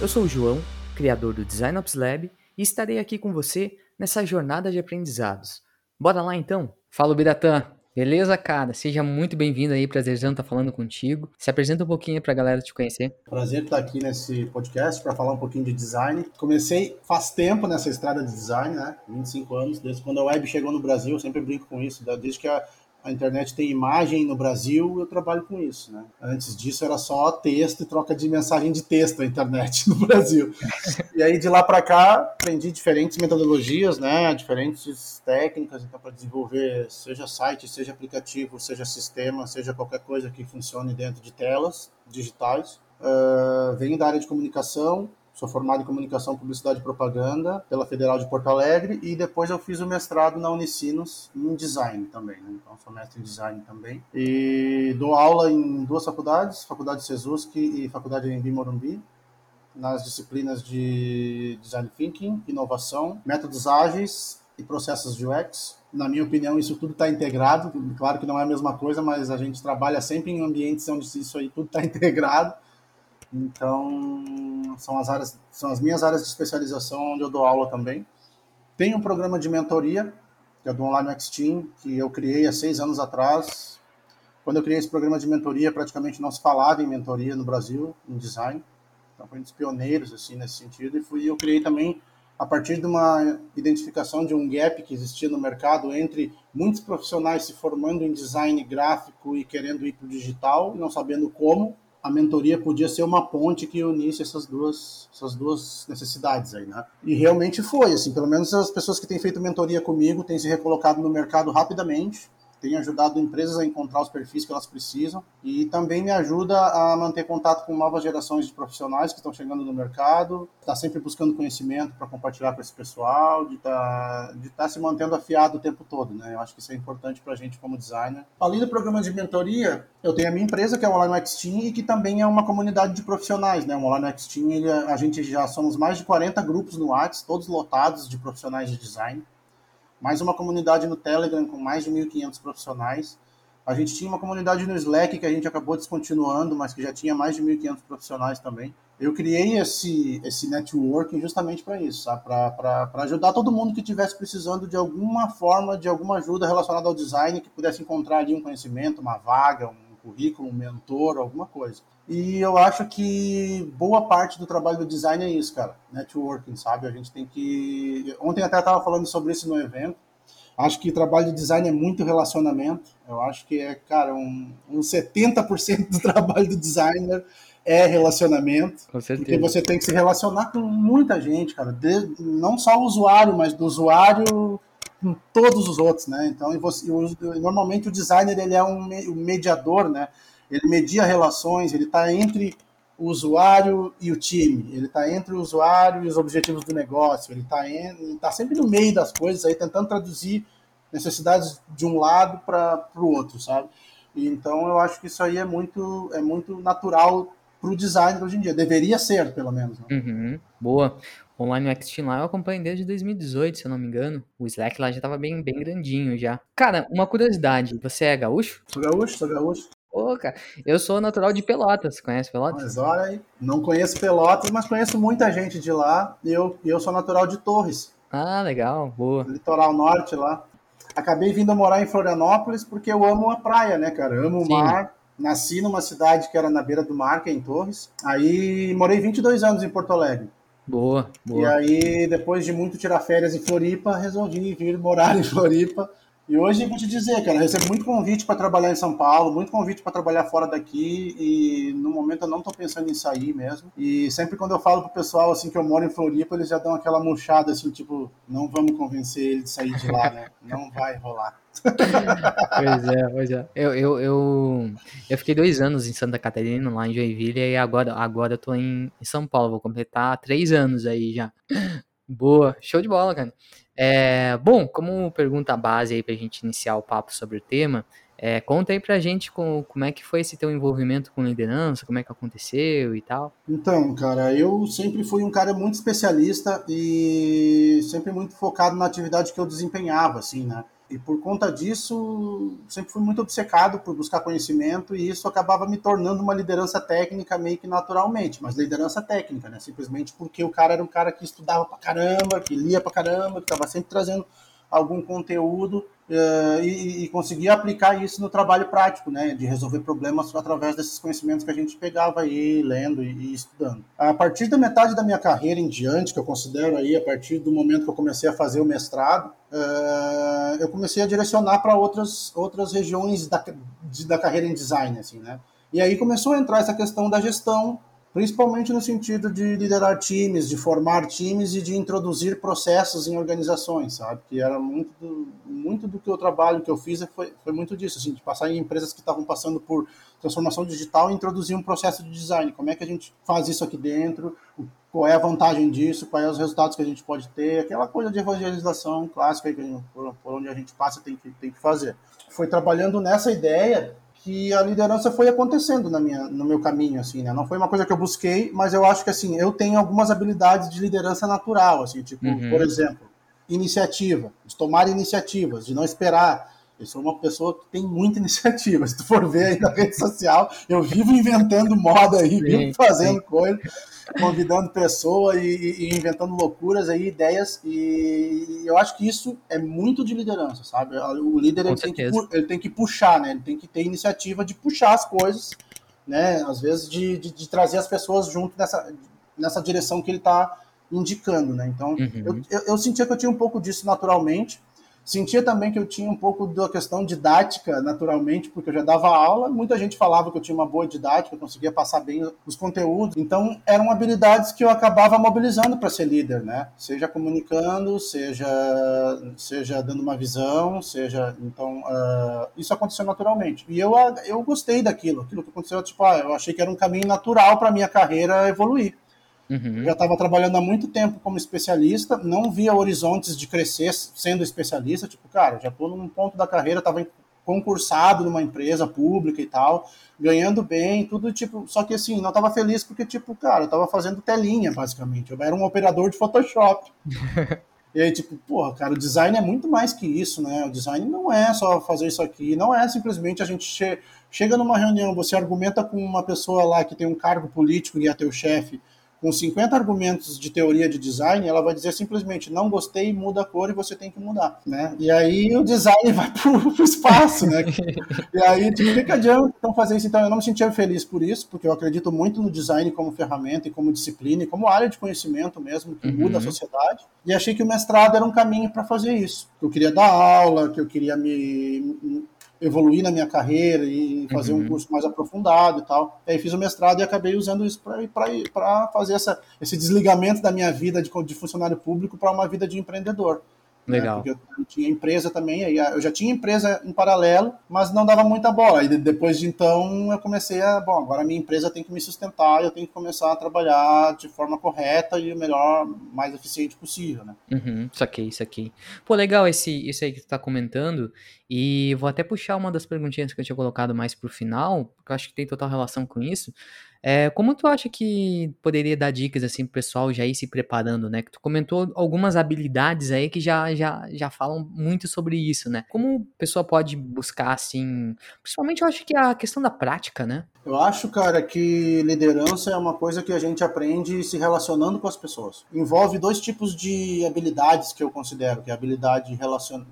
Eu sou o João, criador do Design Ops Lab, e estarei aqui com você nessa jornada de aprendizados. Bora lá então? Fala, Biratã! Beleza, cara? Seja muito bem-vindo aí, prazerzão estar falando contigo. Se apresenta um pouquinho para a galera te conhecer. Prazer estar aqui nesse podcast para falar um pouquinho de design. Comecei faz tempo nessa estrada de design, né? 25 anos, desde quando a web chegou no Brasil, eu sempre brinco com isso, desde que a a internet tem imagem no Brasil, eu trabalho com isso, né? Antes disso era só texto e troca de mensagem de texto a internet no Brasil. e aí de lá para cá aprendi diferentes metodologias, né? Diferentes técnicas então para desenvolver seja site, seja aplicativo, seja sistema, seja qualquer coisa que funcione dentro de telas digitais. Uh, venho da área de comunicação, Sou formado em comunicação, publicidade e propaganda pela Federal de Porto Alegre e depois eu fiz o mestrado na Unicinos em design também, né? Então sou mestre em design também. E dou aula em duas faculdades, Faculdade Sesusk e Faculdade em Morumbi, nas disciplinas de design thinking, inovação, métodos ágeis e processos de UX. Na minha opinião, isso tudo está integrado. Claro que não é a mesma coisa, mas a gente trabalha sempre em ambientes onde isso aí tudo está integrado então, são as áreas, são as minhas áreas de especialização onde eu dou aula também. Tem um programa de mentoria, que é do Online Team, que eu criei há seis anos atrás. Quando eu criei esse programa de mentoria, praticamente não se falava em mentoria no Brasil, em design. Então, foi um dos pioneiros, assim, nesse sentido. E fui, eu criei também a partir de uma identificação de um gap que existia no mercado entre muitos profissionais se formando em design gráfico e querendo ir para o digital, não sabendo como, a mentoria podia ser uma ponte que unisse essas duas, essas duas necessidades aí, né? E realmente foi, assim, pelo menos as pessoas que têm feito mentoria comigo têm se recolocado no mercado rapidamente, tem ajudado empresas a encontrar os perfis que elas precisam e também me ajuda a manter contato com novas gerações de profissionais que estão chegando no mercado, está sempre buscando conhecimento para compartilhar com esse pessoal, de estar tá, de tá se mantendo afiado o tempo todo, né? Eu acho que isso é importante para a gente como designer. Além do programa de mentoria, eu tenho a minha empresa que é o Online X Team e que também é uma comunidade de profissionais, né? O Online X Team, ele, a gente já somos mais de 40 grupos no WhatsApp, todos lotados de profissionais de design mais uma comunidade no Telegram com mais de 1.500 profissionais. A gente tinha uma comunidade no Slack que a gente acabou descontinuando, mas que já tinha mais de 1.500 profissionais também. Eu criei esse, esse networking justamente para isso, para ajudar todo mundo que estivesse precisando de alguma forma, de alguma ajuda relacionada ao design, que pudesse encontrar ali um conhecimento, uma vaga, um currículo, um mentor, alguma coisa. E eu acho que boa parte do trabalho do design é isso, cara. Networking, sabe? A gente tem que. Ontem até estava falando sobre isso no evento. Acho que o trabalho de design é muito relacionamento. Eu acho que é, cara, um, um 70% do trabalho do designer é relacionamento. Com certeza. Porque você tem que se relacionar com muita gente, cara. De, não só o usuário, mas do usuário com todos os outros, né? Então, você, normalmente o designer ele é um mediador, né? Ele media relações, ele está entre o usuário e o time, ele está entre o usuário e os objetivos do negócio, ele está tá sempre no meio das coisas, aí tentando traduzir necessidades de um lado para o outro, sabe? E, então, eu acho que isso aí é muito, é muito natural para o designer hoje em dia. Deveria ser, pelo menos. Né? Uhum, boa. Online XT lá eu acompanho desde 2018, se eu não me engano. O Slack lá já tava bem, bem grandinho já. Cara, uma curiosidade, você é gaúcho? Sou gaúcho, sou gaúcho. Pô, cara, eu sou natural de Pelotas, conhece Pelotas? Mas olha aí, não conheço Pelotas, mas conheço muita gente de lá. E eu, eu sou natural de Torres. Ah, legal, boa. Litoral norte lá. Acabei vindo morar em Florianópolis porque eu amo a praia, né, cara? Eu amo Sim. o mar. Nasci numa cidade que era na beira do mar, que é em Torres. Aí morei 22 anos em Porto Alegre. Boa, boa. E aí, depois de muito tirar férias em Floripa, resolvi vir morar em Floripa. E hoje vou te dizer, cara, eu recebo muito convite para trabalhar em São Paulo, muito convite para trabalhar fora daqui e no momento eu não estou pensando em sair mesmo. E sempre quando eu falo pro pessoal assim que eu moro em Floripa, eles já dão aquela murchada assim, tipo, não vamos convencer ele de sair de lá, né? Não vai rolar pois é, pois é. Eu, eu, eu, eu, fiquei dois anos em Santa Catarina, lá em Joinville, e agora, agora eu tô em, em São Paulo, vou completar três anos aí já. Boa, show de bola, cara. É, bom, como pergunta base aí pra gente iniciar o papo sobre o tema, é, conta aí pra gente com, como é que foi esse teu envolvimento com liderança, como é que aconteceu e tal. Então, cara, eu sempre fui um cara muito especialista e sempre muito focado na atividade que eu desempenhava, assim, né? E por conta disso, sempre fui muito obcecado por buscar conhecimento e isso acabava me tornando uma liderança técnica meio que naturalmente, mas liderança técnica, né? Simplesmente porque o cara era um cara que estudava pra caramba, que lia pra caramba, que estava sempre trazendo algum conteúdo uh, e, e, conseguia aplicar isso no trabalho prático, né, de resolver problemas através desses conhecimentos que a gente pegava aí lendo e, e, estudando. A partir da metade da minha carreira em diante, que eu considero aí a partir do momento que eu comecei a fazer o mestrado, uh, eu comecei a direcionar para outras outras regiões da, de, da carreira em design, assim, né. E aí começou a entrar essa questão da gestão principalmente no sentido de liderar times, de formar times e de introduzir processos em organizações, sabe? Que era muito do, muito do que o trabalho que eu fiz foi, foi muito disso, assim, de passar em empresas que estavam passando por transformação digital e introduzir um processo de design. Como é que a gente faz isso aqui dentro? Qual é a vantagem disso? Quais são os resultados que a gente pode ter? Aquela coisa de evangelização clássica que gente, por, por onde a gente passa tem que, tem que fazer. Foi trabalhando nessa ideia que a liderança foi acontecendo na minha, no meu caminho, assim, né? Não foi uma coisa que eu busquei, mas eu acho que, assim, eu tenho algumas habilidades de liderança natural, assim, tipo, uhum. por exemplo, iniciativa, de tomar iniciativas, de não esperar. Eu sou uma pessoa que tem muita iniciativa. Se tu for ver aí na rede social, eu vivo inventando moda aí, sim, vivo fazendo sim. coisa convidando pessoa e, e, inventando loucuras aí, ideias, e eu acho que isso é muito de liderança, sabe? O líder ele tem, que, ele tem, que, puxar, né? Ele tem que ter iniciativa de puxar as coisas, né? Às vezes de, de, de trazer as pessoas junto nessa, nessa direção que ele está indicando, né? Então, uhum. eu, eu, eu sentia que eu tinha um pouco disso naturalmente, Sentia também que eu tinha um pouco da questão didática, naturalmente, porque eu já dava aula, muita gente falava que eu tinha uma boa didática, eu conseguia passar bem os conteúdos. Então, eram habilidades que eu acabava mobilizando para ser líder, né? Seja comunicando, seja, seja dando uma visão, seja. Então, uh, isso aconteceu naturalmente. E eu, eu gostei daquilo, aquilo que aconteceu, tipo, ah, eu achei que era um caminho natural para minha carreira evoluir. Uhum. Já estava trabalhando há muito tempo como especialista, não via horizontes de crescer sendo especialista. Tipo, cara, já estou num ponto da carreira, estava concursado numa empresa pública e tal, ganhando bem, tudo tipo. Só que assim, não estava feliz porque, tipo, cara, eu estava fazendo telinha, basicamente. Eu era um operador de Photoshop. E aí, tipo, porra, cara, o design é muito mais que isso, né? O design não é só fazer isso aqui, não é simplesmente a gente che chega numa reunião, você argumenta com uma pessoa lá que tem um cargo político e é teu chefe, com 50 argumentos de teoria de design, ela vai dizer simplesmente não gostei, muda a cor e você tem que mudar, né? E aí o design vai pro, pro espaço, né? e aí, tipo, que adianta então fazer isso? Então, eu não me sentia feliz por isso, porque eu acredito muito no design como ferramenta e como disciplina e como área de conhecimento mesmo, que uhum. muda a sociedade. E achei que o mestrado era um caminho para fazer isso. Eu queria dar aula, que eu queria me evoluir na minha carreira e fazer uhum. um curso mais aprofundado e tal. E aí fiz o mestrado e acabei usando isso para fazer essa, esse desligamento da minha vida de, de funcionário público para uma vida de empreendedor. Né? Legal. Né? Porque eu tinha empresa também, aí eu já tinha empresa em paralelo, mas não dava muita bola. E depois de então eu comecei a, bom, agora a minha empresa tem que me sustentar, eu tenho que começar a trabalhar de forma correta e o melhor, mais eficiente possível, né? Uhum, isso aqui, isso aqui. Pô, legal esse, esse aí que tu tá comentando. E vou até puxar uma das perguntinhas que eu tinha colocado mais pro final, porque eu acho que tem total relação com isso. É, como tu acha que poderia dar dicas assim pro pessoal já ir se preparando, né? Que tu comentou algumas habilidades aí que já, já, já falam muito sobre isso, né? Como a pessoa pode buscar assim, principalmente eu acho que a questão da prática, né? Eu acho, cara, que liderança é uma coisa que a gente aprende se relacionando com as pessoas. Envolve dois tipos de habilidades que eu considero, que é a habilidade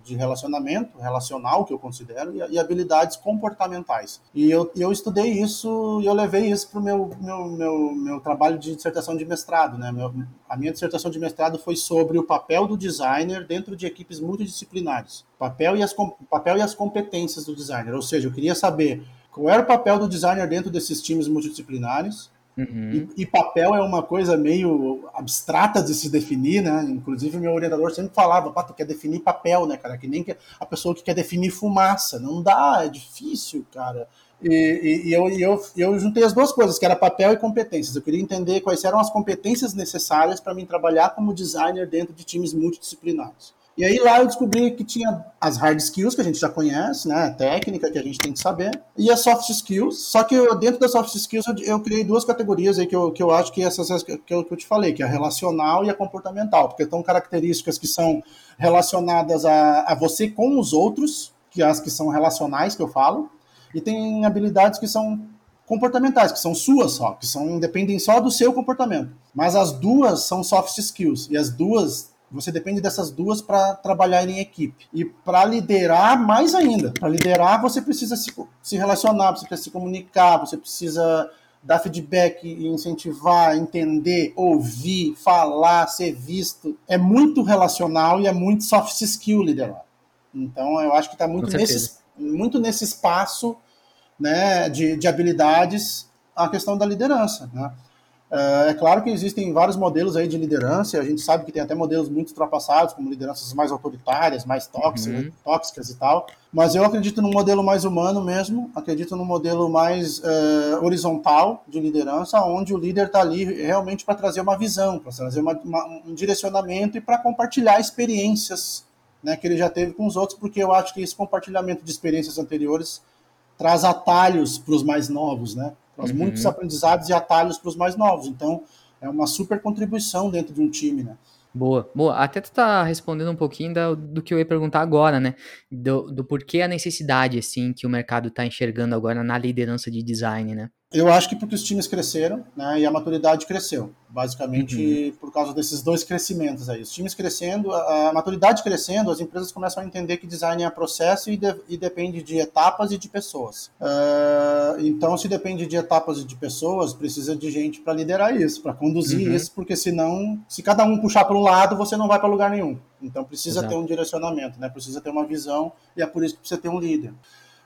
de relacionamento, relacional, que eu considero, e habilidades comportamentais. E eu, eu estudei isso e eu levei isso para o meu, meu, meu, meu trabalho de dissertação de mestrado. Né? Meu, a minha dissertação de mestrado foi sobre o papel do designer dentro de equipes multidisciplinares. Papel e as, papel e as competências do designer. Ou seja, eu queria saber qual era o papel do designer dentro desses times multidisciplinares? Uhum. E, e, papel é uma coisa meio abstrata de se definir, né? Inclusive, meu orientador sempre falava: Pá, tu quer definir papel, né, cara? Que nem a pessoa que quer definir fumaça. Não dá, é difícil, cara. E, e, e eu, eu, eu juntei as duas coisas, que era papel e competências. Eu queria entender quais eram as competências necessárias para mim trabalhar como designer dentro de times multidisciplinares. E aí lá eu descobri que tinha as hard skills, que a gente já conhece, né? A técnica que a gente tem que saber, e as soft skills. Só que eu, dentro das soft skills eu, eu, criei duas categorias aí que eu, que eu acho que essas que eu, que eu te falei, que é a relacional e a comportamental, porque são características que são relacionadas a, a você com os outros, que as que são relacionais que eu falo, e tem habilidades que são comportamentais, que são suas só, que são dependem só do seu comportamento. Mas as duas são soft skills e as duas você depende dessas duas para trabalhar em equipe. E para liderar, mais ainda. Para liderar, você precisa se, se relacionar, você precisa se comunicar, você precisa dar feedback, incentivar, entender, ouvir, falar, ser visto. É muito relacional e é muito soft skill liderar. Então, eu acho que está muito nesse, muito nesse espaço né, de, de habilidades a questão da liderança. Né? É, é claro que existem vários modelos aí de liderança, a gente sabe que tem até modelos muito ultrapassados, como lideranças mais autoritárias, mais tóxicas, uhum. tóxicas e tal, mas eu acredito num modelo mais humano mesmo, acredito num modelo mais é, horizontal de liderança, onde o líder está ali realmente para trazer uma visão, para trazer uma, uma, um direcionamento e para compartilhar experiências né, que ele já teve com os outros, porque eu acho que esse compartilhamento de experiências anteriores traz atalhos para os mais novos, né? Traz uhum. muitos aprendizados e atalhos para os mais novos. Então, é uma super contribuição dentro de um time, né? Boa, boa. Até tu tá respondendo um pouquinho do, do que eu ia perguntar agora, né? Do, do porquê a necessidade, assim, que o mercado está enxergando agora na liderança de design, né? Eu acho que porque os times cresceram, né, e a maturidade cresceu, basicamente uhum. por causa desses dois crescimentos aí. Os times crescendo, a, a, maturidade crescendo, as empresas começam a entender que design é processo e, de, e depende de etapas e de pessoas. Uh, então, se depende de etapas e de pessoas, precisa de gente para liderar isso, para conduzir uhum. isso, porque senão, se cada um puxar para um lado, você não vai para lugar nenhum. Então, precisa Exato. ter um direcionamento, né? Precisa ter uma visão e é por isso que precisa ter um líder.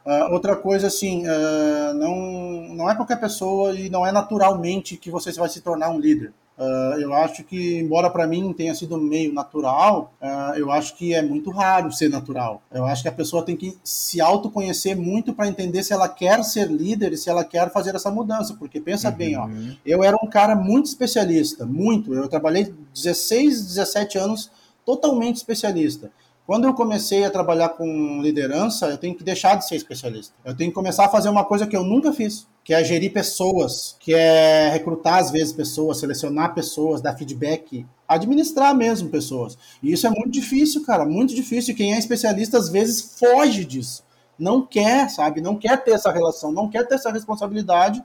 Uh, outra coisa, assim, uh, não, não é qualquer pessoa e não é naturalmente que você vai se tornar um líder. Uh, eu acho que, embora para mim tenha sido meio natural, eu acho que é muito raro ser natural. Eu acho que a pessoa tem que se autoconhecer muito para entender se ela quer ser líder e se ela quer fazer essa mudança. Porque pensa uhum. bem, ó, eu era um cara muito especialista, muito. Eu trabalhei 16, 17 anos totalmente especialista. Quando eu comecei a trabalhar com liderança, eu tenho que deixar de ser especialista. Eu tenho que começar a fazer uma coisa que eu nunca fiz, que é gerir pessoas, que é recrutar às vezes pessoas, selecionar pessoas, dar feedback, administrar mesmo pessoas. E isso é muito difícil, cara, muito difícil. E quem é especialista às vezes foge disso. Não quer, sabe? Não quer ter essa relação, não quer ter essa responsabilidade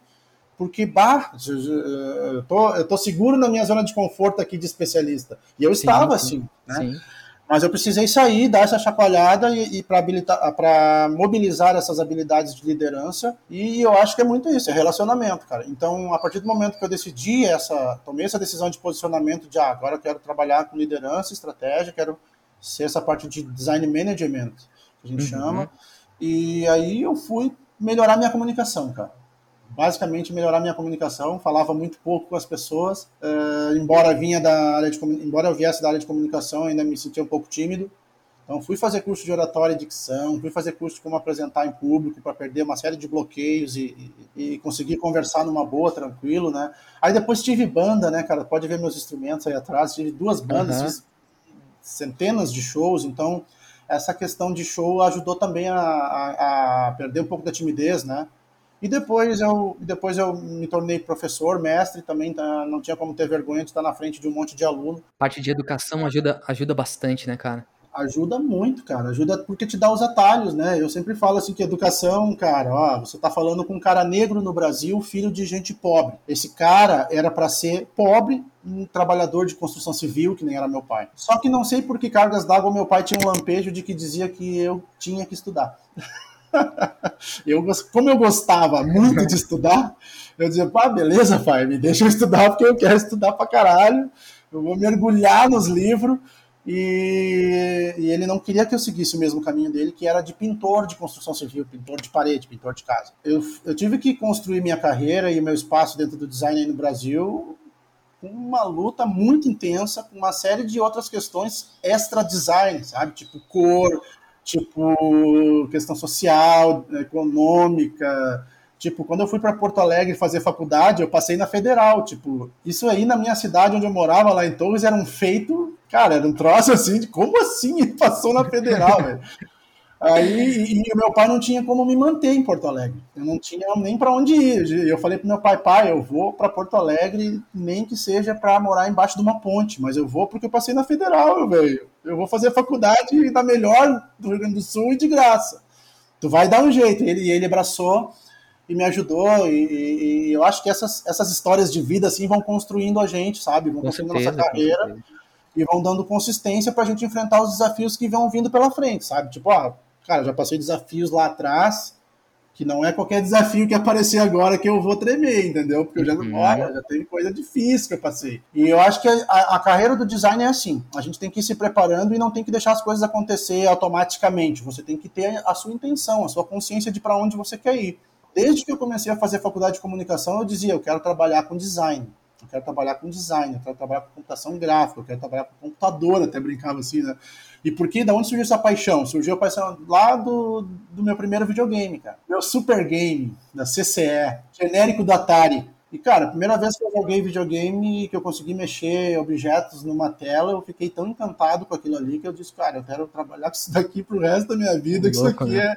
porque bah, eu tô, eu tô seguro na minha zona de conforto aqui de especialista. E eu sim, estava sim, assim, né? Sim. Mas eu precisei sair, dar essa chacoalhada e, e para mobilizar essas habilidades de liderança. E eu acho que é muito isso, é relacionamento, cara. Então, a partir do momento que eu decidi essa, tomei essa decisão de posicionamento de ah, agora eu quero trabalhar com liderança, estratégia, quero ser essa parte de design management, que a gente uhum. chama. E aí eu fui melhorar minha comunicação, cara basicamente melhorar minha comunicação. Falava muito pouco com as pessoas, uh, embora vinha da área de embora eu viesse da área de comunicação, ainda me sentia um pouco tímido. Então fui fazer curso de oratória e dicção, fui fazer curso de como apresentar em público para perder uma série de bloqueios e, e, e, conseguir conversar numa boa, tranquilo, né? Aí depois tive banda, né, cara? Pode ver meus instrumentos aí atrás. Tive duas bandas, uhum. fiz centenas de shows, então essa questão de show ajudou também a, a, a perder um pouco da timidez, né? E depois eu, depois eu me tornei professor, mestre, também tá, não tinha como ter vergonha de estar na frente de um monte de aluno. Parte de educação ajuda, ajuda bastante, né, cara? Ajuda muito, cara. Ajuda porque te dá os atalhos, né? Eu sempre falo assim que educação, cara, ó, você tá falando com um cara negro no Brasil, filho de gente pobre. Esse cara era para ser pobre, um trabalhador de construção civil, que nem era meu pai. Só que não sei por que cargas d'água meu pai tinha um lampejo de que dizia que eu tinha que estudar. eu, como eu gostava muito de estudar, eu dizia, pá, beleza, pai, me deixa eu estudar porque eu quero estudar pra caralho, eu vou mergulhar nos livros. E, e, ele não queria que eu seguisse o mesmo caminho dele, que era de pintor de construção civil, pintor de parede, pintor de casa. Eu, eu tive que construir minha carreira e meu espaço dentro do design aí no Brasil com uma luta muito intensa, com uma série de outras questões extra design, sabe? Tipo cor, tipo questão social, econômica. Tipo, quando eu fui para Porto Alegre fazer faculdade, eu passei na Federal. Tipo, isso aí na minha cidade onde eu morava, lá em Torres, era um feito Cara, era um troço assim, de como assim ele passou na federal, velho? Aí, e, meu pai não tinha como me manter em Porto Alegre. Eu não tinha nem para onde ir. Eu falei pro meu pai, pai, eu vou para Porto Alegre, nem que seja para morar embaixo de uma ponte, mas eu vou porque eu passei na federal, velho. Eu vou fazer faculdade da melhor do Rio Grande do Sul e de graça. Tu vai dar um jeito. Ele, ele abraçou e me ajudou. E, e, e, eu acho que essas, essas histórias de vida assim vão construindo a gente, sabe? Vão com construindo certeza, nossa carreira e vão dando consistência para a gente enfrentar os desafios que vão vindo pela frente, sabe? Tipo, ah, cara, já passei desafios lá atrás, que não é qualquer desafio que aparecer agora que eu vou tremer, entendeu? Porque eu já, uhum. olha, já teve coisa difícil que eu passei. E eu acho que a, a, carreira do design é assim, a gente tem que ir se preparando e não tem que deixar as coisas acontecer automaticamente. Você tem que ter a sua intenção, a sua consciência de para onde você quer ir. Desde que eu comecei a fazer faculdade de comunicação, eu dizia, eu quero trabalhar com design. Eu quero trabalhar com design, eu quero trabalhar com computação gráfica, eu quero trabalhar com computador, até brincava assim, né? E por que? Da onde surgiu essa paixão? Surgiu a paixão lá do, do meu primeiro videogame, cara. Meu Super Game, da CCE, genérico do Atari. E, cara, a primeira vez que eu joguei videogame que eu consegui mexer objetos numa tela, eu fiquei tão encantado com aquilo ali que eu disse, cara, eu quero trabalhar com isso daqui pro resto da minha vida, que isso aqui né? é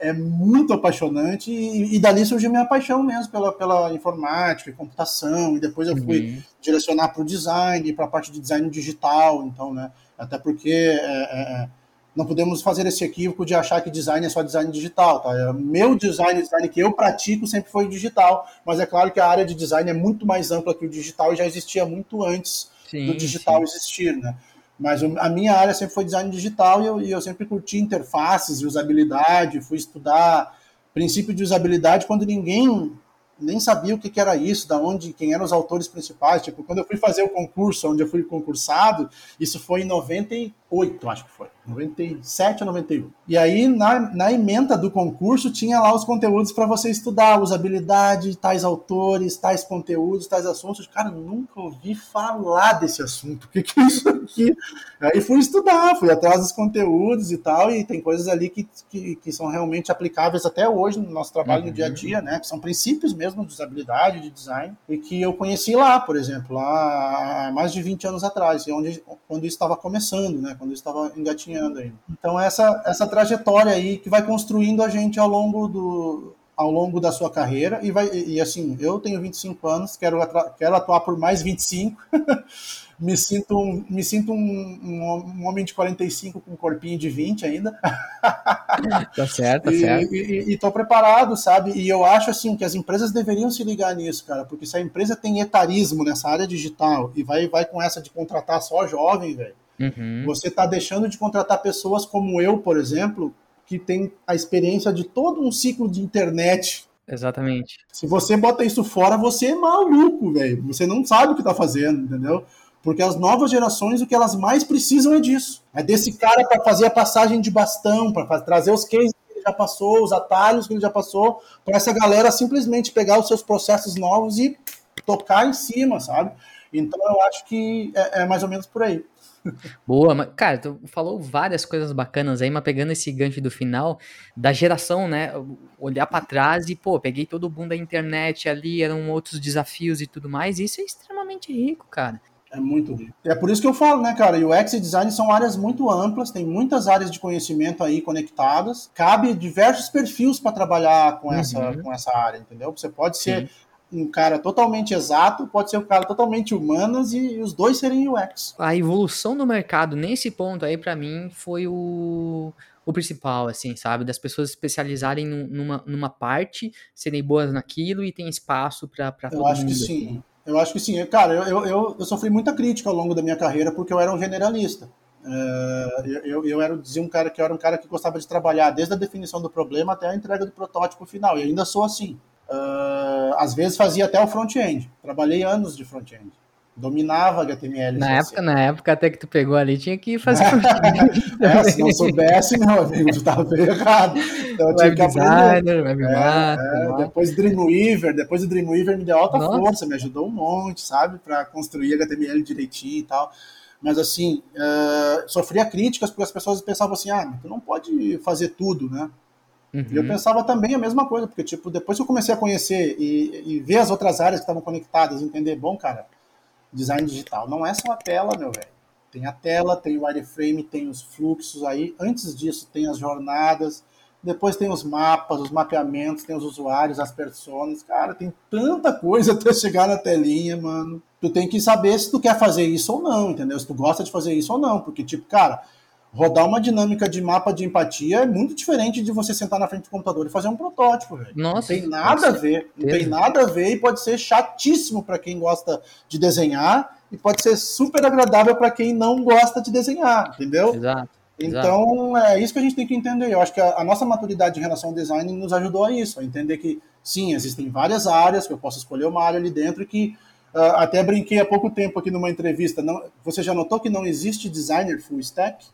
é muito apaixonante e, e, dali surgiu minha paixão mesmo pela, pela informática e computação e depois eu fui uhum. direcionar para o design para a parte de design digital então né até porque é, é, é, não podemos fazer esse equívoco de achar que design é só design digital tá é, meu design design que eu pratico sempre foi digital mas é claro que a área de design é muito mais ampla que o digital e já existia muito antes sim, do digital sim. existir né mas a minha área sempre foi design digital e eu, e eu sempre curti interfaces e usabilidade, fui estudar princípio de usabilidade quando ninguém nem sabia o que, que, era isso, da onde, quem eram os autores principais. Tipo, quando eu fui fazer o concurso, onde eu fui concursado, isso foi em 98, acho que foi. 97 ou 91. E aí, na, na emenda do concurso, tinha lá os conteúdos para você estudar, usabilidade, tais autores, tais conteúdos, tais assuntos. Cara, nunca ouvi falar desse assunto. O que, que é isso aqui? Aí fui estudar, fui atrás dos conteúdos e tal, e tem coisas ali que, que, que são realmente aplicáveis até hoje no nosso trabalho uhum. no dia a dia, né? Que são princípios mesmo de usabilidade, de design, e que eu conheci lá, por exemplo, há mais de 20 anos atrás, onde, quando isso estava começando, né? Quando isso estava engatinhando ainda. Então essa essa trajetória aí que vai construindo a gente ao longo do ao longo da sua carreira e vai e assim, eu tenho 25 anos, quero quero atuar por mais 25. me sinto um, me sinto um, um, homem de 45 com um corpinho de 20 ainda. tá certo, tá certo. E, e, e tô preparado, sabe? E eu acho assim que as empresas deveriam se ligar nisso, cara, porque se a empresa tem etarismo nessa área digital e vai vai com essa de contratar só jovem, velho Uhum. Você está deixando de contratar pessoas como eu, por exemplo, que tem a experiência de todo um ciclo de internet. Exatamente. Se você bota isso fora, você é maluco, velho. Você não sabe o que está fazendo, entendeu? Porque as novas gerações, o que elas mais precisam é disso. É desse cara para fazer a passagem de bastão, para trazer os cases que ele já passou, os atalhos que ele já passou, para essa galera simplesmente pegar os seus processos novos e tocar em cima, sabe? Então eu acho que é, é mais ou menos por aí. Boa, mas, cara, tu falou várias coisas bacanas aí, mas pegando esse gancho do final, da geração, né? Olhar para trás e, pô, peguei todo o boom da internet ali, eram outros desafios e tudo mais, e isso é extremamente rico, cara. É muito rico. É por isso que eu falo, né, cara? UX e design são áreas muito amplas, tem muitas áreas de conhecimento aí conectadas. Cabe diversos perfis para trabalhar com essa, uhum. com essa área, entendeu? Você pode ser Sim um cara totalmente exato, pode ser um cara totalmente humanas e, e os dois serem UX. A evolução do mercado nesse ponto aí para mim foi o, o principal, assim, sabe? Das pessoas especializarem numa, numa parte, serem boas naquilo e tem espaço para todo mundo. Eu acho que sim. Assim. Eu acho que sim. Cara, eu, eu, eu sofri muita crítica ao longo da minha carreira porque eu era um generalista. Uh, eu, eu era dizia um cara que eu era um cara que gostava de trabalhar desde a definição do problema até a entrega do protótipo final e ainda sou assim. Uh, às vezes fazia até o front-end. Trabalhei anos de front-end. Dominava HTML. Na época, na época até que tu pegou ali, tinha que fazer é, se não soubesse, meu amigo, tu bem errado. Então, eu tinha que designer, web é, é, depois Dreamweaver, depois o Dreamweaver me deu alta Nossa. força, me ajudou um monte, sabe, para construir HTML direitinho e tal. Mas assim, uh, sofria críticas porque as pessoas pensavam assim, ah, tu não pode fazer tudo, né? Uhum. E eu uhum. pensava também a mesma coisa, porque, tipo, depois que eu comecei a conhecer e, e ver as outras áreas que estavam conectadas, entender, bom, cara, design digital não é só a tela, meu velho. Tem a tela, tem o wireframe, tem os fluxos aí. Antes disso, tem as jornadas. Depois tem os mapas, os mapeamentos, tem os usuários, as personas. Cara, tem tanta coisa até chegar na telinha, mano. Tu tem que saber se tu quer fazer isso ou não, entendeu? Se tu gosta de fazer isso ou não. Porque, tipo, cara, rodar uma dinâmica de mapa de empatia é muito diferente de você sentar na frente do computador e fazer um protótipo, velho. Nossa, não tem nada a ver, não tem nada a ver e pode ser chatíssimo para quem gosta de desenhar e pode ser super agradável para quem não gosta de desenhar, entendeu? Exato. Então, é isso que a gente tem que entender. Eu acho que a, a, nossa maturidade em relação ao design nos ajudou a isso, a entender que, sim, existem várias áreas, que eu posso escolher uma área ali dentro e que uh, até brinquei há pouco tempo aqui numa entrevista. Não, você já notou que não existe designer full stack?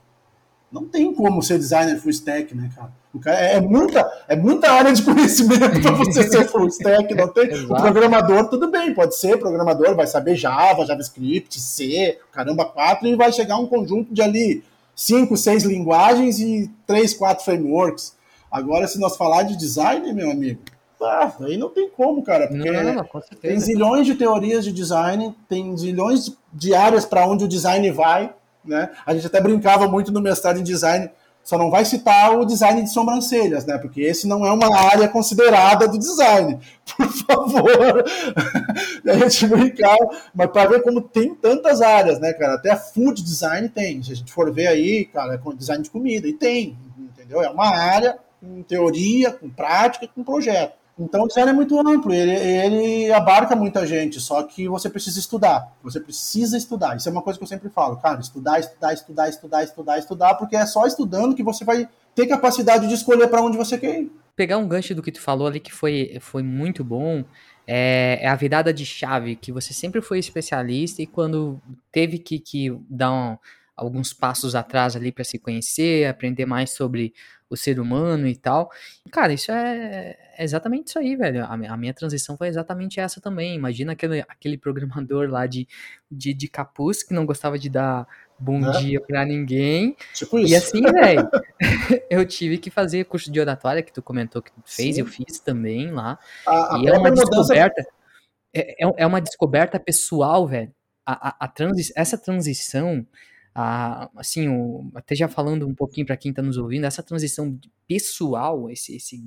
Não tem como ser designer full stack, né, cara? Cara é, é muita, é muita área de conhecimento para você ser full stack. Não tem. o programador, tudo bem, pode ser programador, vai saber Java, JavaScript, C, caramba, quatro, e vai chegar um conjunto de ali cinco, seis linguagens e três, quatro frameworks. Agora, se nós falar de design, meu amigo, ah, aí não tem como, cara. Porque não, não, tem zilhões de teorias de design, tem zilhões de áreas para onde o design vai né? A gente até brincava muito no mestrado em design, só não vai citar o design de sobrancelhas, né? Porque esse não é uma área considerada do design. Por favor. a gente brincava, mas para ver como tem tantas áreas, né, cara? Até food design tem. Se a gente for ver aí, cara, é design de comida, e tem, entendeu? É uma área com teoria, com prática, com projeto. Então o design é muito amplo, ele, ele abarca muita gente, só que você precisa estudar. Você precisa estudar. Isso é uma coisa que eu sempre falo, cara, estudar, estudar, estudar, estudar, estudar, estudar, porque é só estudando que você vai ter capacidade de escolher para onde você quer ir. Pegar um gancho do que tu falou ali que foi, foi muito bom, é, é, a virada de chave, que você sempre foi especialista e quando teve que, que dar um, alguns passos atrás ali para se conhecer, aprender mais sobre o ser humano e tal. Cara, isso é, é exatamente isso aí, velho. A, a, minha transição foi exatamente essa também. Imagina aquele, aquele programador lá de, de, de capuz que não gostava de dar bom é. dia para ninguém. Tipo isso. E assim, velho, eu tive que fazer curso de oratória que tu comentou que tu fez, Sim. eu fiz também lá. A, e a é uma mudança... descoberta. É, é, é uma descoberta pessoal, velho. A, a, a transi essa transição a, assim, o, até já falando um pouquinho para quem está nos ouvindo, essa transição pessoal, esse, esse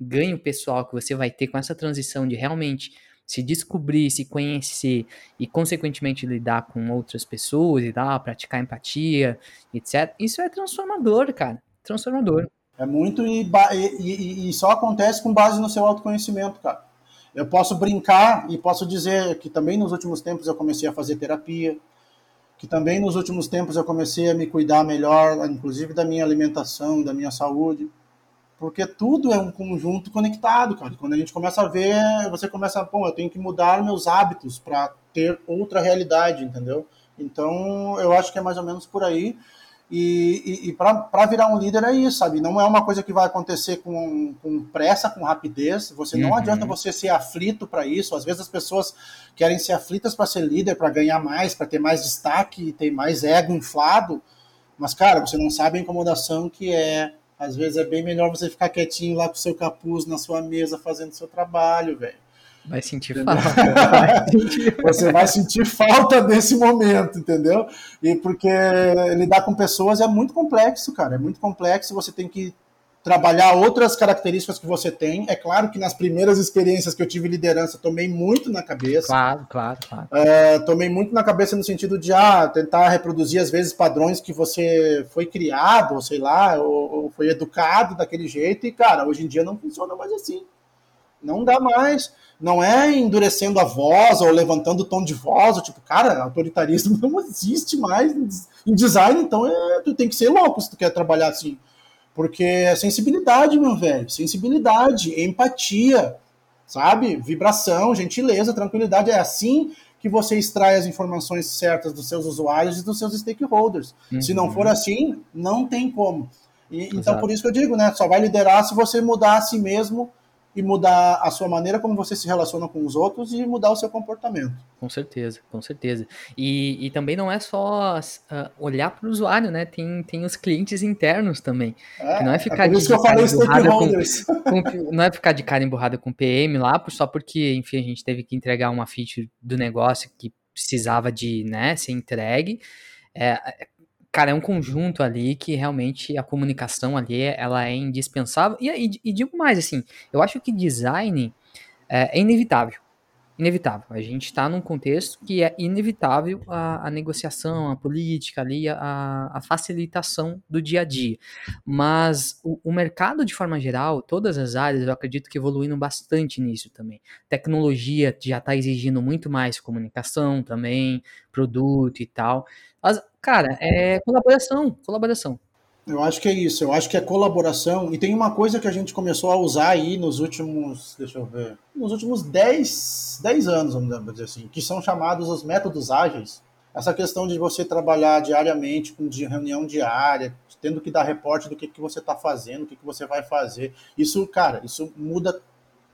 ganho pessoal que você vai ter com essa transição de realmente se descobrir, se conhecer e, consequentemente, lidar com outras pessoas e tal, praticar empatia, etc. Isso é transformador, cara. Transformador. É muito e, e, e, só acontece com base no seu autoconhecimento, cara. Eu posso brincar e posso dizer que também nos últimos tempos eu comecei a fazer terapia, que também nos últimos tempos eu comecei a me cuidar melhor, inclusive da minha alimentação, da minha saúde, porque tudo é um conjunto conectado, cara. Quando a gente começa a ver, você começa, pô, eu tenho que mudar meus hábitos para ter outra realidade, entendeu? Então, eu acho que é mais ou menos por aí. E, e, e para virar um líder é isso, sabe? Não é uma coisa que vai acontecer com, com pressa, com rapidez. Você não uhum. adianta você ser aflito para isso. Às vezes as pessoas querem ser aflitas para ser líder, para ganhar mais, para ter mais destaque, ter mais ego inflado. Mas, cara, você não sabe a incomodação que é. Às vezes é bem melhor você ficar quietinho lá com o seu capuz na sua mesa fazendo seu trabalho, velho. Vai sentir falta. Você vai sentir falta desse momento, entendeu? E porque lidar com pessoas é muito complexo, cara. É muito complexo. Você tem que trabalhar outras características que você tem. É claro que nas primeiras experiências que eu tive liderança, tomei muito na cabeça. Claro, claro, claro. É, tomei muito na cabeça no sentido de ah, tentar reproduzir, às vezes, padrões que você foi criado, ou sei lá, ou, ou foi educado daquele jeito. E, cara, hoje em dia não funciona mais assim. Não dá mais não é endurecendo a voz ou levantando o tom de voz, ou tipo, cara, autoritarismo não existe mais em design, então é, tu tem que ser louco se tu quer trabalhar assim. Porque é sensibilidade, meu velho, sensibilidade, empatia, sabe? Vibração, gentileza, tranquilidade, é assim que você extrai as informações certas dos seus usuários e dos seus stakeholders. Uhum. Se não for uhum. assim, não tem como. E, então, por isso que eu digo, né? Só vai liderar se você mudar a si mesmo e mudar a sua maneira como você se relaciona com os outros e mudar o seu comportamento. Com certeza, com certeza. E, e também não é só uh, olhar para o usuário, né? Tem, tem os clientes internos também. É, que não é, é ficar é de, de cara emburrada com, com, Não é ficar de cara emburrada com PM lá, só porque, enfim, a gente teve que entregar uma feature do negócio que precisava de né, ser entregue. é, cara, é um conjunto ali que realmente a comunicação ali, ela é indispensável. E, e, e digo mais, assim, eu acho que design é, é inevitável inevitável. A gente está num contexto que é inevitável a, a negociação, a política ali, a, a, facilitação do dia a dia. Mas o, o, mercado, de forma geral, todas as áreas, eu acredito que evoluindo bastante nisso também. Tecnologia já está exigindo muito mais comunicação também, produto e tal. Mas, cara, é colaboração, colaboração. Eu acho que é isso, eu acho que é colaboração. E tem uma coisa que a gente começou a usar aí nos últimos, deixa eu ver, nos últimos 10, 10 anos, vamos dizer assim, que são chamados os métodos ágeis. Essa questão de você trabalhar diariamente, com reunião diária, tendo que dar reporte do que, que você está fazendo, o que, que você vai fazer. Isso, cara, isso muda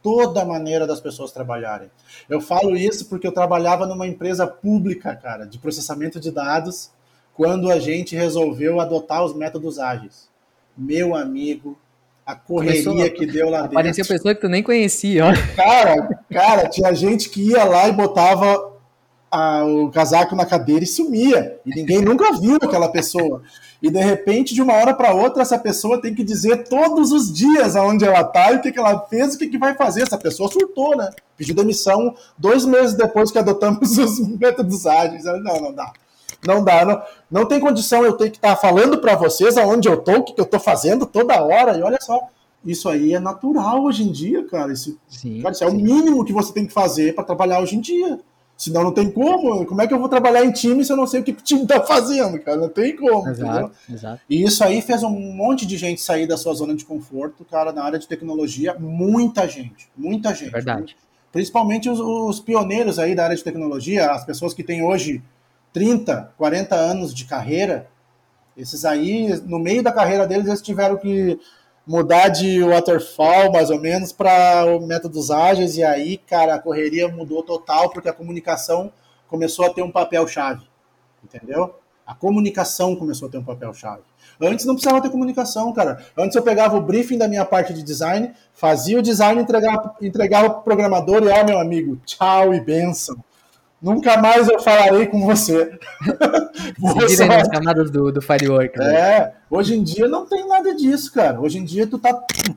toda a maneira das pessoas trabalharem. Eu falo isso porque eu trabalhava numa empresa pública, cara, de processamento de dados quando a gente resolveu adotar os métodos ágeis. Meu amigo, a correria Começou, que deu lá dentro. Parecia pessoa que tu nem conhecia, ó. Cara, cara, tinha gente que ia lá e botava a, o casaco na cadeira e sumia. E ninguém nunca viu aquela pessoa. E de repente, de uma hora para outra, essa pessoa tem que dizer todos os dias aonde ela tá e o que, que ela fez e o que, que vai fazer. Essa pessoa surtou, né? Pediu demissão dois meses depois que adotamos os métodos ágeis. Não, não dá. Não dá, não, não tem condição eu ter que estar tá falando para vocês aonde eu tô, o que, que eu tô fazendo toda hora, e olha só. Isso aí é natural hoje em dia, cara. Isso, sim, cara, isso é o mínimo que você tem que fazer para trabalhar hoje em dia. Senão não tem como. Como é que eu vou trabalhar em time se eu não sei o que o time tá fazendo, cara? Não tem como, exato, exato. E isso aí fez um monte de gente sair da sua zona de conforto, cara, na área de tecnologia. Muita gente, muita gente. É verdade. Principalmente os, os, pioneiros aí da área de tecnologia, as pessoas que têm hoje 30, 40 anos de carreira, esses aí, no meio da carreira deles, eles tiveram que mudar de waterfall, mais ou menos, para métodos ágeis, e aí, cara, a correria mudou total, porque a comunicação começou a ter um papel-chave, entendeu? A comunicação começou a ter um papel-chave. Antes não precisava ter comunicação, cara. Antes eu pegava o briefing da minha parte de design, fazia o design, entregava, entregava o programador e, ó, meu amigo, tchau e benção. Nunca mais eu falarei com você. Seguir nas camadas do, do Firework. Né? É, hoje em dia não tem nada disso, cara. Hoje em dia tu tá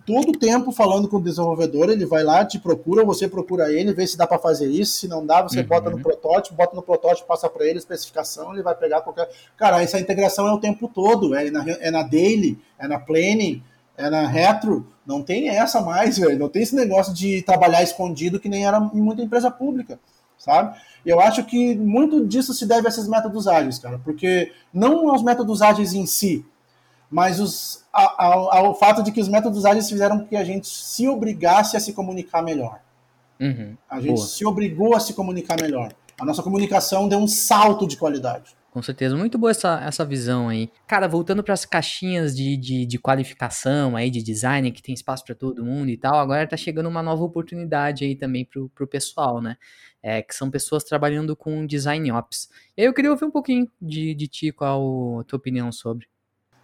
todo o tempo falando com o desenvolvedor, ele vai lá, te procura, você procura ele, vê se dá para fazer isso, se não dá, você uhum. bota no protótipo, bota no protótipo, passa para ele a especificação, ele vai pegar qualquer... Cara, essa integração é o tempo todo, é na, é na daily, é na planning, é na retro, não tem essa mais, velho. Não tem esse negócio de trabalhar escondido que nem era em muita empresa pública, sabe? Eu acho que muito disso se deve a esses métodos ágeis, cara, porque não aos métodos ágeis em si, mas os, ao, ao fato de que os métodos ágeis fizeram que a gente se obrigasse a se comunicar melhor. Uhum, a gente boa. se obrigou a se comunicar melhor. A nossa comunicação deu um salto de qualidade. Com certeza, muito boa essa, essa visão aí. Cara, voltando para as caixinhas de, de, de, qualificação aí, de design, que tem espaço para todo mundo e tal, agora tá chegando uma nova oportunidade aí também pro, pro pessoal, né? É, que são pessoas trabalhando com design ops. E aí eu queria ouvir um pouquinho de, de ti, qual a tua opinião sobre.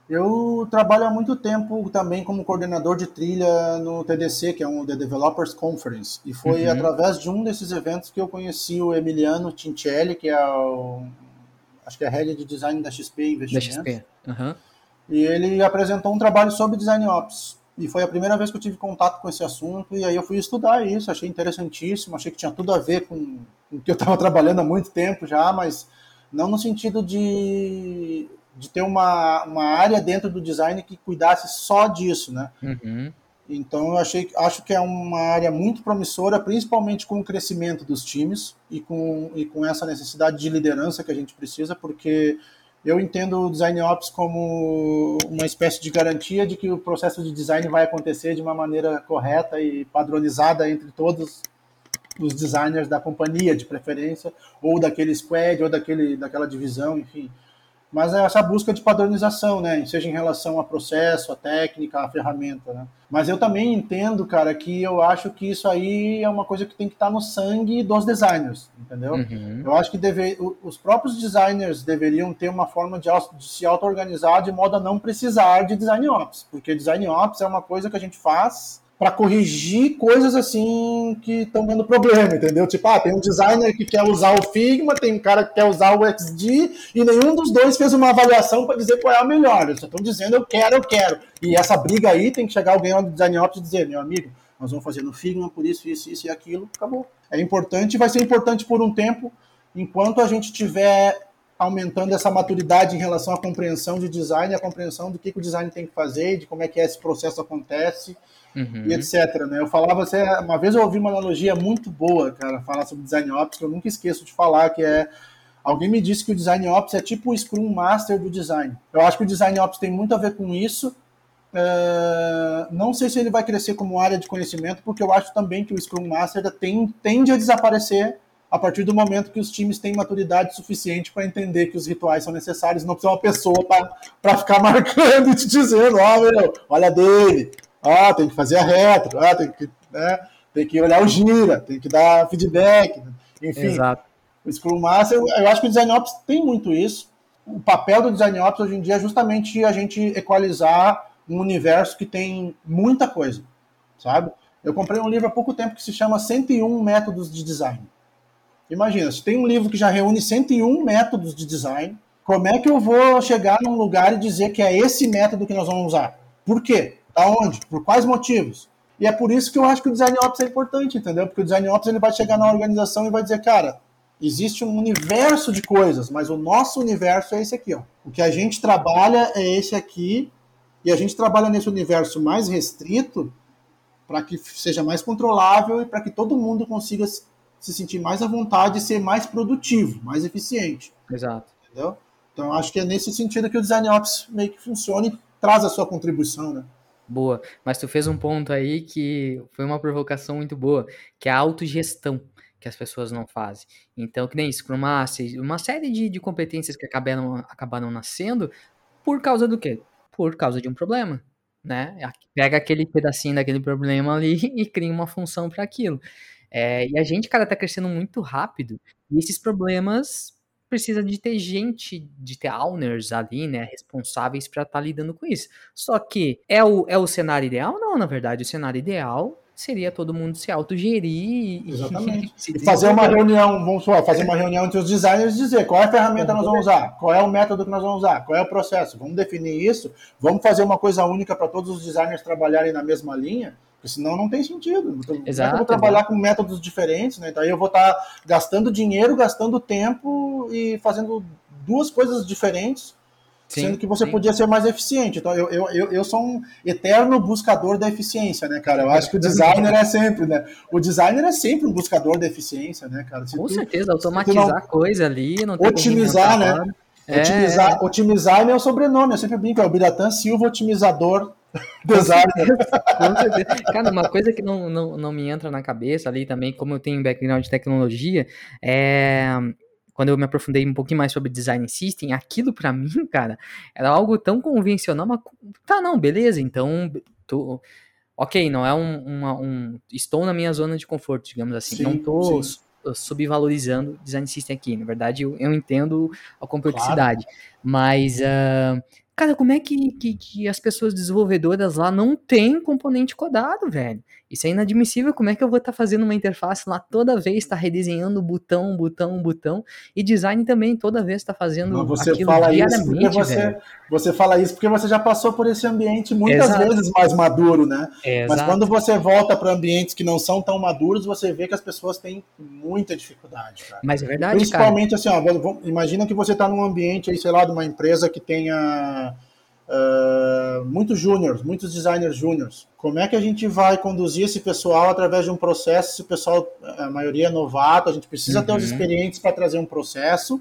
Eu trabalho há muito tempo também como coordenador de trilha no TDC, que é um The Developers Conference. E foi uhum. através de um desses eventos que eu conheci o Emiliano Tincelli, que é o acho que é a head de design da XP Investimentos. Da XP. Uhum. E ele apresentou um trabalho sobre design ops. E foi a primeira vez que eu tive contato com esse assunto, e aí eu fui estudar isso, achei interessantíssimo, achei que tinha tudo a ver com, o que eu estava trabalhando há muito tempo já, mas não no sentido de, de ter uma, uma área dentro do design que cuidasse só disso, né? Uhum. Então eu achei, acho que é uma área muito promissora, principalmente com o crescimento dos times e com, e com essa necessidade de liderança que a gente precisa, porque eu entendo o Design Ops como uma espécie de garantia de que o processo de design vai acontecer de uma maneira correta e padronizada entre todos os designers da companhia, de preferência, ou daquele squad, ou daquele, daquela divisão, enfim mas é essa busca de padronização, né? Seja em relação a processo, a técnica, a ferramenta, né? Mas eu também entendo, cara, que eu acho que isso aí é uma coisa que tem que estar no sangue dos designers, entendeu? Uhum. Eu acho que deve, os próprios designers deveriam ter uma forma de, de se auto-organizar de modo a não precisar de design ops, porque design ops é uma coisa que a gente faz para corrigir coisas assim que estão dando problema, entendeu? Tipo, ah, tem um designer que quer usar o Figma, tem um cara que quer usar o XD, e nenhum dos dois fez uma avaliação para dizer qual é a melhor. Eles só estão dizendo eu quero, eu quero. E essa briga aí tem que chegar alguém no Design Ops e dizer, meu amigo, nós vamos fazer no Figma por isso, isso, isso e aquilo, acabou. É importante, vai ser importante por um tempo, enquanto a gente tiver aumentando essa maturidade em relação à compreensão de design, a compreensão do que, que o design tem que fazer, de como é que esse processo acontece, uhum. e etc. Né? Eu falava, uma vez eu ouvi uma analogia muito boa, cara, falar sobre design ops, que eu nunca esqueço de falar, que é alguém me disse que o design ops é tipo o Scrum Master do design. Eu acho que o design ops tem muito a ver com isso. Uh, não sei se ele vai crescer como área de conhecimento, porque eu acho também que o Scrum Master tem, tende a desaparecer a partir do momento que os times têm maturidade suficiente para entender que os rituais são necessários, não precisa uma pessoa para ficar marcando e te dizendo, ó, oh, meu, olha dele, oh, tem que fazer a retro, oh, tem que, né, tem que olhar o gira, tem que dar feedback, enfim. Exato. O Scrum Master, eu acho que o Design Ops tem muito isso. O papel do Design Ops hoje em dia é justamente a gente equalizar um universo que tem muita coisa, sabe? Eu comprei um livro há pouco tempo que se chama 101 Métodos de Design. Imagina, se tem um livro que já reúne 101 métodos de design, como é que eu vou chegar num lugar e dizer que é esse método que nós vamos usar? Por quê? Aonde? Por quais motivos? E é por isso que eu acho que o design ops é importante, entendeu? Porque o design ops ele vai chegar na organização e vai dizer, cara, existe um universo de coisas, mas o nosso universo é esse aqui, ó. O que a gente trabalha é esse aqui, e a gente trabalha nesse universo mais restrito para que seja mais controlável e para que todo mundo consiga se sentir mais à vontade e ser mais produtivo, mais eficiente. Exato. Entendeu? Então, acho que é nesse sentido que o Design Ops meio que funciona e traz a sua contribuição, né? Boa. Mas tu fez um ponto aí que foi uma provocação muito boa, que é a autogestão que as pessoas não fazem. Então, que nem Scrum Master, uma série de, de competências que acabaram, acabaram nascendo por causa do quê? Por causa de um problema, né? Pega aquele pedacinho daquele problema ali e cria uma função para aquilo. É, e a gente, cara, tá crescendo muito rápido. E esses problemas precisa de ter gente, de ter owners ali, né, responsáveis para estar tá lidando com isso. Só que é o, é o cenário ideal? Não, na verdade, o cenário ideal seria todo mundo se autogerir Exatamente. e fazer uma reunião, vamos falar, fazer uma reunião entre os designers e dizer qual é a ferramenta nós vamos usar, qual é o método que nós vamos usar, qual é o processo. Vamos definir isso, vamos fazer uma coisa única para todos os designers trabalharem na mesma linha porque senão não tem sentido. Então, exato, eu vou trabalhar exato. com métodos diferentes, né? Então aí eu vou estar tá gastando dinheiro, gastando tempo e fazendo duas coisas diferentes, sim, sendo que você sim. podia ser mais eficiente. Então eu, eu, eu, eu sou um eterno buscador da eficiência, né, cara? Eu acho que o designer é sempre, né? O designer é sempre um buscador da eficiência, né, cara? Se com tu, certeza, automatizar não, coisa ali, não otimizar, né? É... Otimizar, otimizar é meu sobrenome, eu sempre brinco, é o Biratan Silva Otimizador Designer. Cara, uma coisa que não, não, não me entra na cabeça ali também, como eu tenho background de tecnologia, é quando eu me aprofundei um pouquinho mais sobre design system, aquilo para mim, cara, era algo tão convencional, mas tá, não, beleza, então, tô, ok, não é um, uma, um, estou na minha zona de conforto, digamos assim, sim, não tô sim. Subvalorizando design system aqui, na verdade eu, eu entendo a complexidade, claro. mas uh, Cara, como é que, que, que, as pessoas desenvolvedoras lá não têm componente codado, velho? Isso é inadmissível. Como é que eu vou estar tá fazendo uma interface lá toda vez, está redesenhando botão, botão, botão? E design também toda vez está fazendo você aquilo fala isso porque você, velho. você fala isso porque você já passou por esse ambiente muitas Exato. vezes mais maduro, né? Exato. Mas quando você volta para ambientes que não são tão maduros, você vê que as pessoas têm muita dificuldade, cara. Mas é verdade, Principalmente cara. assim, ó, imagina que você está num ambiente aí, sei lá, de uma empresa que tenha Uh, muitos júniores, muitos designers júniores. Como é que a gente vai conduzir esse pessoal através de um processo? Esse pessoal, a maioria é novato, a gente precisa uhum. ter os uhum. experientes para trazer um processo.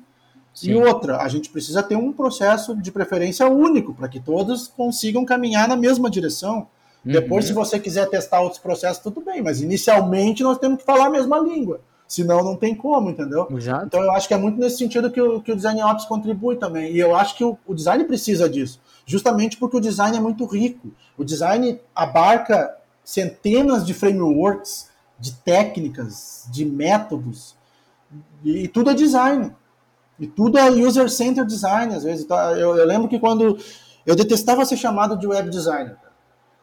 Sim. E outra, a gente precisa ter um processo de preferência único, para que todos consigam caminhar na mesma direção. Uhum. Depois, se você quiser testar outros processos, tudo bem, mas inicialmente nós temos que falar a mesma língua. Senão não tem como, entendeu? Exato. Então eu acho que é muito nesse sentido que o, que o Design Ops contribui também. E eu acho que o, o design precisa disso justamente porque o design é muito rico. O design abarca centenas de frameworks, de técnicas, de métodos, e, e tudo é design. E tudo é user-centered design, às vezes. Então, eu, eu, lembro que quando. Eu detestava ser chamado de web designer.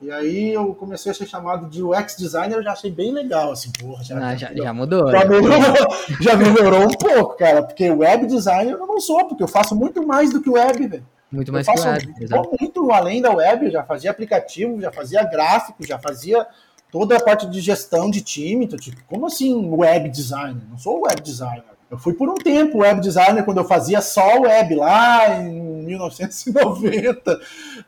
E aí eu comecei a ser chamado de UX designer, eu já achei bem legal, assim, porra, já, ah, já, já, mudou. Já, melhorou, já melhorou um pouco, cara, porque web designer eu não sou, porque eu faço muito mais do que web, velho. Muito mais eu que web, exato. Muito além da web, eu já fazia aplicativo, já fazia gráfico, já fazia toda a parte de gestão de time, então, tipo, como assim web designer? Não sou web designer. Eu fui por um tempo web designer quando eu fazia só web lá em 1990.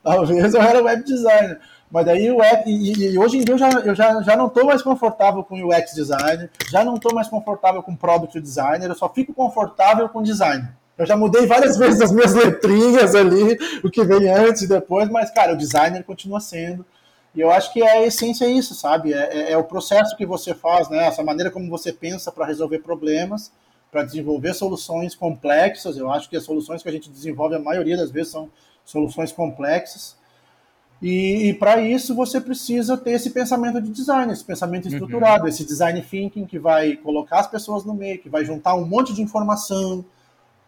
Talvez eu era web designer. Mas daí o e, e, hoje em dia eu já, eu já, já não estou mais confortável com UX designer, já não estou mais confortável com product designer, eu só fico confortável com design. Eu já mudei várias vezes as minhas letrinhas ali, o que vem antes e depois, mas, cara, o designer continua sendo. E eu acho que é a essência é isso, sabe? É, é, é o processo que você faz, né? Essa maneira como você pensa para resolver problemas, para desenvolver soluções complexas. Eu acho que as soluções que a gente desenvolve, a maioria das vezes, são soluções complexas. E, e para isso você precisa ter esse pensamento de design, esse pensamento uhum. estruturado, uhum. esse design thinking que vai colocar as pessoas no meio, que vai juntar um monte de informação,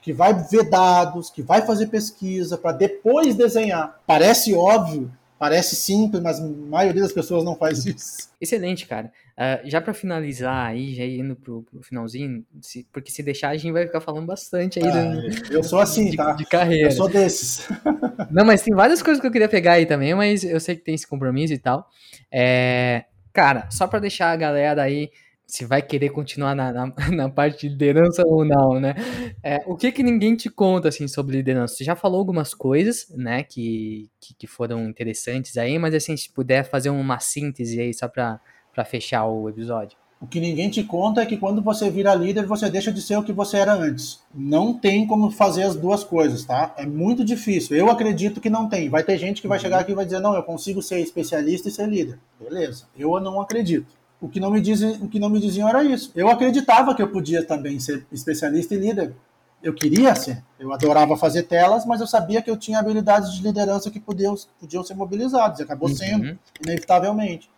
que vai ver dados, que vai fazer pesquisa para depois desenhar. Parece óbvio, Parece simples, mas a maioria das pessoas não faz isso. Excelente, cara. Uh, já para finalizar aí, já indo pro, pro finalzinho, se, porque se deixar a gente vai ficar falando bastante aí. Ah, eu sou assim, de, tá? De carreira. Eu sou desses. não, mas tem várias coisas que eu queria pegar aí também, mas eu sei que tem esse compromisso e tal. É, cara, só para deixar a galera aí se vai querer continuar na, na, na, parte de liderança ou não, né? É, o que que ninguém te conta, assim, sobre liderança? Você já falou algumas coisas, né, que, que, que foram interessantes aí, mas, assim, se puder fazer uma síntese aí só para fechar o episódio. O que ninguém te conta é que quando você vira líder, você deixa de ser o que você era antes. Não tem como fazer as duas coisas, tá? É muito difícil. Eu acredito que não tem. Vai ter gente que vai chegar aqui e vai dizer: não, eu consigo ser especialista e ser líder. Beleza. Eu não acredito o que não me dizem, o que não me diziam era isso. Eu acreditava que eu podia também ser especialista e líder. Eu queria ser. Eu adorava fazer telas, mas eu sabia que eu tinha habilidades de liderança que podiam, podiam ser mobilizadas. E acabou uhum. sendo, inevitavelmente.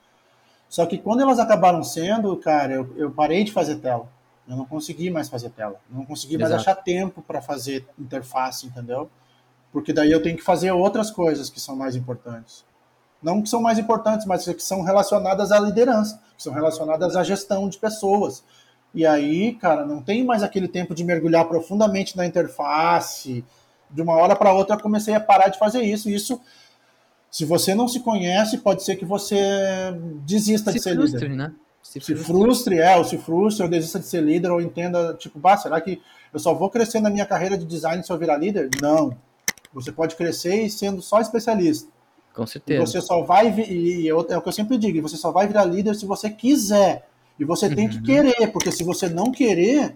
Só que quando elas acabaram sendo, cara, eu, eu parei de fazer tela. Eu não consegui mais fazer tela. Eu não consegui Exato. mais achar tempo para fazer interface, entendeu? Porque daí eu tenho que fazer outras coisas que são mais importantes não que são mais importantes, mas que são relacionadas à liderança, que são relacionadas à gestão de pessoas. E aí, cara, não tem mais aquele tempo de mergulhar profundamente na interface. De uma hora para outra, eu comecei a parar de fazer isso. Isso, se você não se conhece, pode ser que você desista se de ser frustre, líder. Né? Se, se frustre. frustre, é, ou se frustre, ou desista de ser líder, ou entenda, tipo, bah, será que eu só vou crescer na minha carreira de design se eu virar líder? Não. Você pode crescer sendo só especialista. Com certeza. E você só vai, e é o que eu sempre digo, você só vai virar líder se você quiser. E você tem que uhum. querer, porque se você não querer,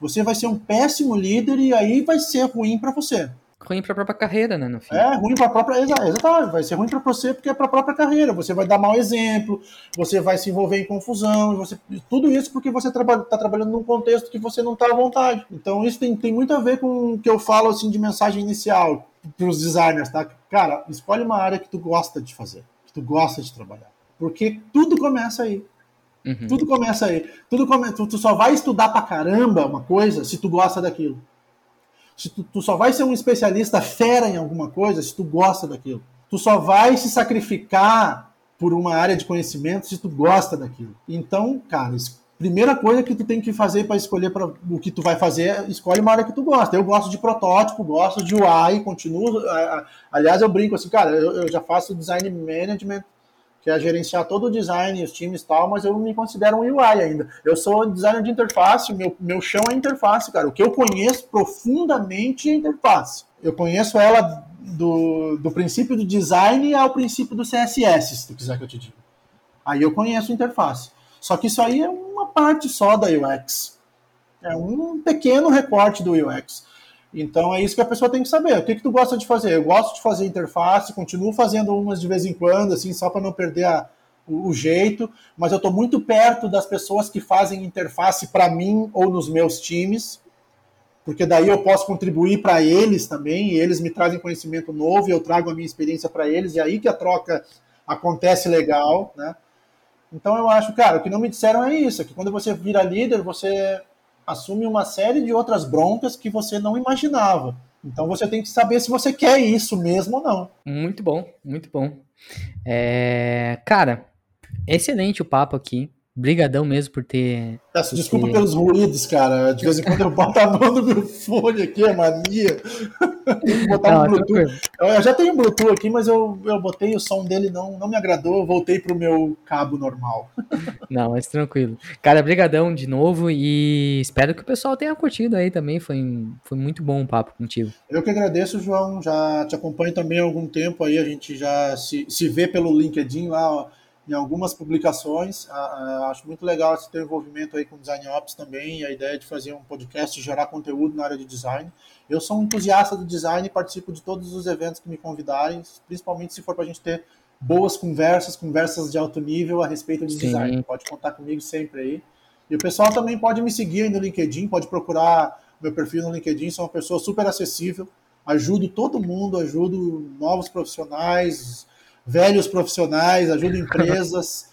você vai ser um péssimo líder e aí vai ser ruim para você. Ruim para a própria carreira, né, no fim. É, ruim para a própria, exatamente, vai ser ruim para você porque é para a própria carreira. Você vai dar mau exemplo, você vai se envolver em confusão, você, tudo isso porque você está trabalha, tá trabalhando num contexto que você não está à vontade. Então isso tem, tem muito a ver com o que eu falo assim de mensagem inicial para os designers, tá? Cara, escolhe uma área que tu gosta de fazer, que tu gosta de trabalhar. Porque tudo começa aí. Uhum. Tudo começa aí. Tudo come... tu, tu, só vai estudar pra caramba uma coisa se tu gosta daquilo. Se tu, tu só vai ser um especialista fera em alguma coisa se tu gosta daquilo. Tu só vai se sacrificar por uma área de conhecimento se tu gosta daquilo. Então, cara, primeira coisa que tu tem que fazer para escolher pra, o que tu vai fazer, escolhe uma área que tu gosta. Eu gosto de protótipo, gosto de UI, continuo. Aliás, eu brinco assim, cara, eu, eu já faço design management, que é gerenciar todo o design, os times e tal, mas eu não me considero um UI ainda. Eu sou designer de interface, meu, meu chão é interface, cara. O que eu conheço profundamente é interface. Eu conheço ela do, do princípio do design ao princípio do CSS, se tu quiser que eu te diga. Aí eu conheço interface. Só que isso aí é uma parte só da UX. É um pequeno recorte do UX. Então é isso que a pessoa tem que saber. O que, que tu gosta de fazer? Eu gosto de fazer interface, continuo fazendo umas de vez em quando, assim, só para não perder a, o, o, jeito, mas eu estou muito perto das pessoas que fazem interface para mim ou nos meus times, porque daí eu posso contribuir para eles também, e eles me trazem conhecimento novo, e eu trago a minha experiência para eles, e aí que a troca acontece legal, né? Então eu acho, cara, o que não me disseram é isso, é que quando você vira líder, você assume uma série de outras broncas que você não imaginava. Então você tem que saber se você quer isso mesmo ou não. Muito bom, muito bom. É, cara, excelente o papo aqui. Brigadão mesmo por ter. Peço desculpa ter... pelos ruídos, cara. De vez em quando eu boto a mão no meu fone aqui, é mania. botar não, um Bluetooth. Eu já tenho Bluetooth aqui, mas eu, eu botei o som dele, não, não me agradou, eu voltei pro meu cabo normal. não, mas tranquilo. Cara, brigadão de novo e espero que o pessoal tenha curtido aí também. Foi, foi muito bom o papo contigo. Eu que agradeço, João. Já te acompanho também há algum tempo aí. A gente já se, se vê pelo LinkedIn lá, ó em algumas publicações. acho muito legal esse teu envolvimento aí com Design Ops também, a ideia de fazer um podcast e gerar conteúdo na área de design. Eu sou um entusiasta do design e participo de todos os eventos que me convidarem, principalmente se for para a gente ter boas conversas, conversas de alto nível a respeito de Sim. design. Pode contar comigo sempre aí. E o pessoal também pode me seguir aí no LinkedIn, pode procurar meu perfil no LinkedIn, sou uma pessoa super acessível, ajudo todo mundo, ajudo novos profissionais, velhos profissionais, ajuda empresas.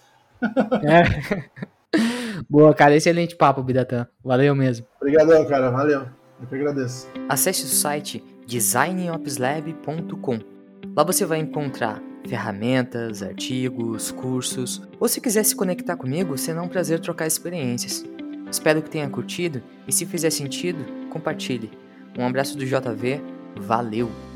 É. Boa, cara, excelente papo, Bidatan. Valeu mesmo. Obrigadão, cara, valeu. Eu que agradeço. Acesse o site designopslab.com. Lá você vai encontrar ferramentas, artigos, cursos, ou se quiser se conectar comigo, será um prazer trocar experiências. Espero que tenha curtido e se fizer sentido, compartilhe. Um abraço do JV, valeu!